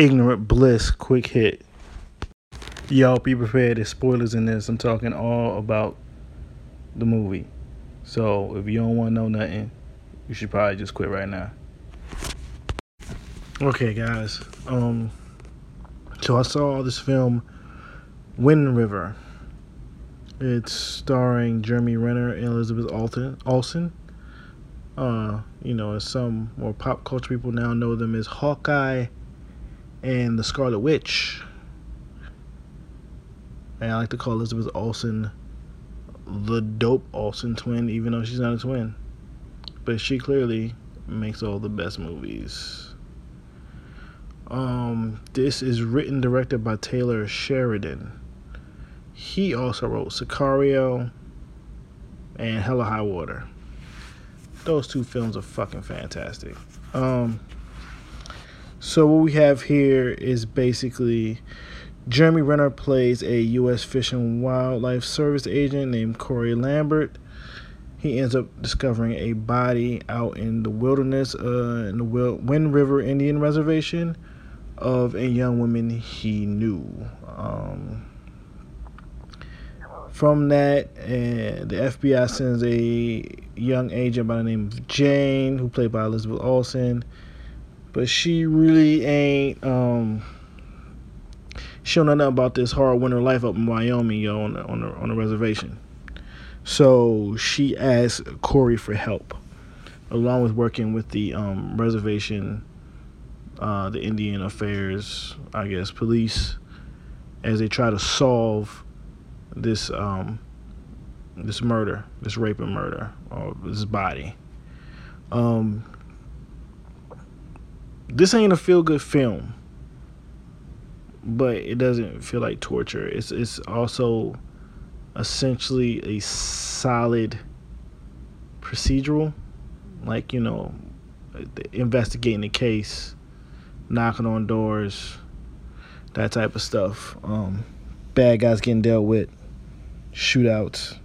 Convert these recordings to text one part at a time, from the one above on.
Ignorant Bliss, quick hit. Y'all be prepared. There's spoilers in this. I'm talking all about the movie. So if you don't want to know nothing, you should probably just quit right now. Okay, guys. Um, so I saw this film, Wind River. It's starring Jeremy Renner and Elizabeth Alton, Olsen. Uh, you know, as some more pop culture people now know them as Hawkeye and the Scarlet Witch. And I like to call Elizabeth Olsen the dope Olsen twin, even though she's not a twin. But she clearly makes all the best movies. Um, this is written directed by Taylor Sheridan. He also wrote Sicario and Hell or High Water. Those two films are fucking fantastic. Um, so what we have here is basically Jeremy Renner plays a U.S. Fish and Wildlife Service agent named Corey Lambert. He ends up discovering a body out in the wilderness, uh, in the Wind River Indian Reservation, of a young woman he knew. Um, from that, uh, the FBI sends a young agent by the name of Jane, who played by Elizabeth Olsen, but she really ain't. Um, she don't know nothing about this hard winter life up in Wyoming, yo, on the, on the, on the reservation. So she asks Corey for help, along with working with the um, reservation uh, the Indian Affairs, I guess, police, as they try to solve this um, this murder, this rape and murder, or this body. Um, this ain't a feel good film, but it doesn't feel like torture. It's it's also essentially a solid procedural, like you know, investigating the case knocking on doors, that type of stuff. Um, bad guys getting dealt with, shootouts.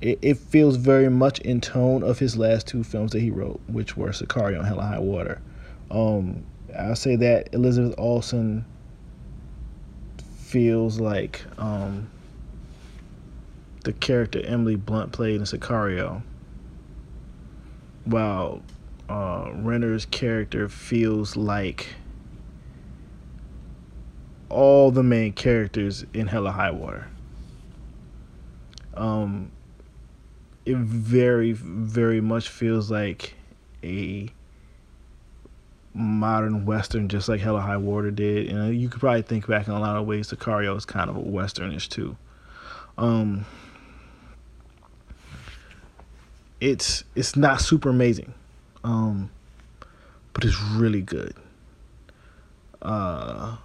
It, it feels very much in tone of his last two films that he wrote, which were Sicario and Hell High Water. Um, I'll say that Elizabeth Olsen feels like um, the character Emily Blunt played in Sicario. While uh, Renner's character feels like all the main characters in Hell or High Water. Um, it very, very much feels like a modern western, just like Hell or High Water did. And you could probably think back in a lot of ways. Sicario is kind of a westernish too. Um, it's it's not super amazing um, but it's really good. Uh,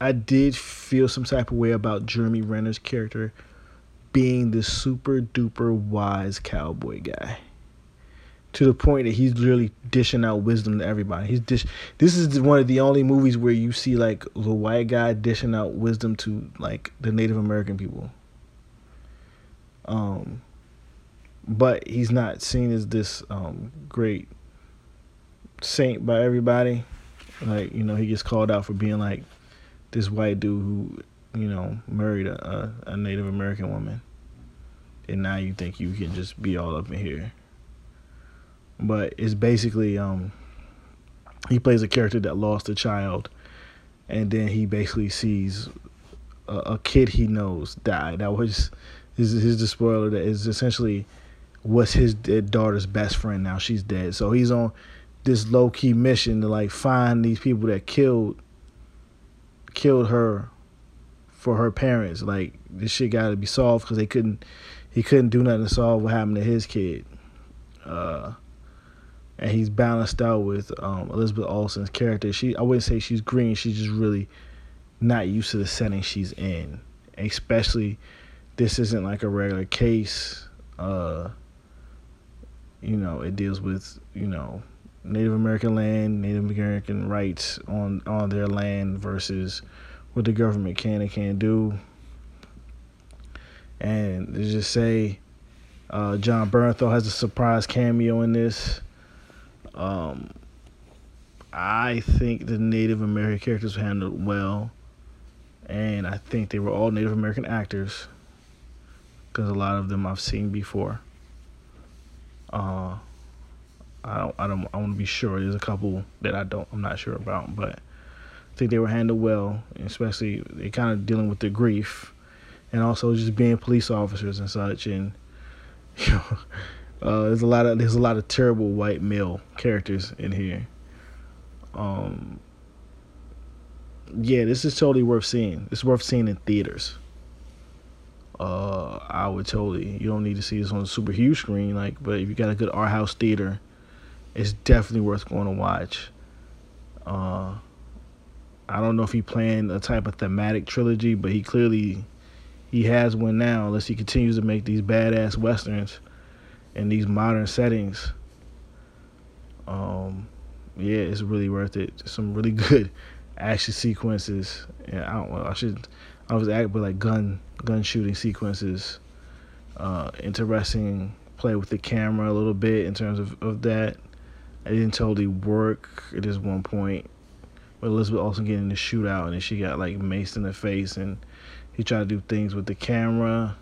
I did feel some type of way about Jeremy Renner's character being this super duper wise cowboy guy. To the point that he's literally dishing out wisdom to everybody. He's dish. This is one of the only movies where you see like the white guy dishing out wisdom to like the Native American people. Um, but he's not seen as this um, great saint by everybody. Like you know, he gets called out for being like this white dude who you know married a, a Native American woman, and now you think you can just be all up in here. But it's basically um, he plays a character that lost a child, and then he basically sees a, a kid he knows die. That was his his the spoiler that is essentially was his daughter's best friend. Now she's dead, so he's on this low key mission to like find these people that killed killed her for her parents. Like this shit got to be solved because they couldn't he couldn't do nothing to solve what happened to his kid. Uh, and he's balanced out with um, Elizabeth Olsen's character. She I wouldn't say she's green. She's just really not used to the setting she's in. Especially this isn't like a regular case. Uh, you know, it deals with, you know, Native American land, Native American rights on on their land versus what the government can and can't do. And to just say, uh, Jon Bernthal has a surprise cameo in this. Um, I think the Native American characters were handled well, and I think they were all Native American actors because a lot of them I've seen before. Uh, I don't, I don't, I want to be sure. There's a couple that I don't, I'm not sure about, but I think they were handled well, especially they kind of dealing with the grief, and also just being police officers and such, and you know, uh, there's a lot of there's a lot of terrible white male characters in here. Um, yeah, this is totally worth seeing. It's worth seeing in theaters. Uh, I would totally. You don't need to see this on a super huge screen, like, but if you got a good art house theater, it's definitely worth going to watch. Uh, I don't know if he planned a type of thematic trilogy, but he clearly he has one now. Unless he continues to make these badass westerns in these modern settings. Um, yeah, it's really worth it. Some really good action sequences. Yeah, I don't know. I should. I was acting, but like gun gun shooting sequences. Uh, interesting play with the camera a little bit in terms of, of that. I didn't totally work at this one point. But Elizabeth also getting the shootout and then she got like maced in the face and he tried to do things with the camera.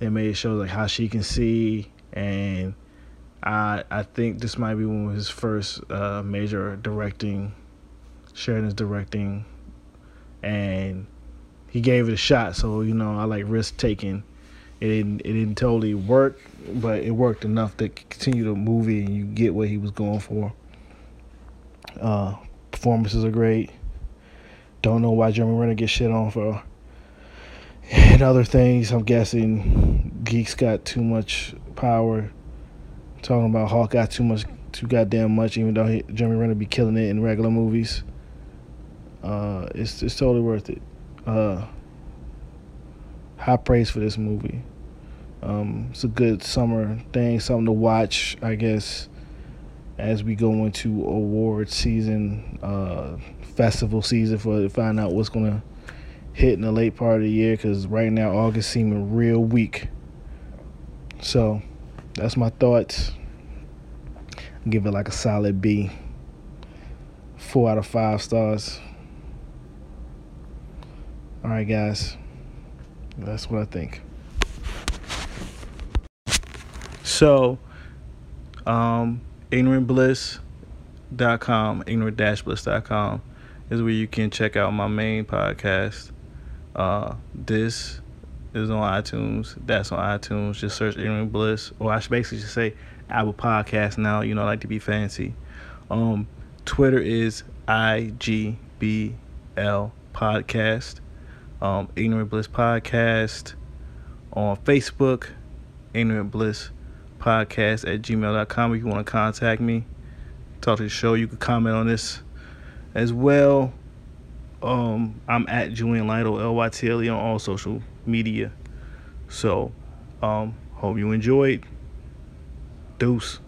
They made it show like how she can see and I I think this might be one of his first uh, major directing Sheridan's directing and he gave it a shot so you know I like risk taking. It didn't it didn't totally work but it worked enough to continue the movie and you get what he was going for. Uh, performances are great. Don't know why Jeremy Renner gets shit on for and other things I'm guessing geeks got too much power. Talking about Hawk got too much too goddamn much even though he, Jeremy Renner be killing it in regular movies. Uh, it's it's totally worth it. Uh, high praise for this movie. Um, it's a good summer thing, something to watch, I guess, as we go into award season, uh, festival season for to find out what's gonna hit in the late part of the year. Because right now August seeming real weak. So that's my thoughts. Give it like a solid B. Four out of five stars. All right, guys. That's what I think. So, um, ignorantbliss.com, ignorant-bliss.com is where you can check out my main podcast. Uh, this is on iTunes. That's on iTunes. Just search Ignorant Bliss, or I should basically just say Apple Podcast now. You know, I like to be fancy. Um, Twitter is IGBL Podcast um, Ignorant Bliss Podcast on Facebook, Ignorant Bliss Podcast at gmail.com. If you want to contact me, talk to the show, you can comment on this as well. Um, I'm at Julian Lytle, L Y T L E on all social media. So, um, hope you enjoyed. Deuce.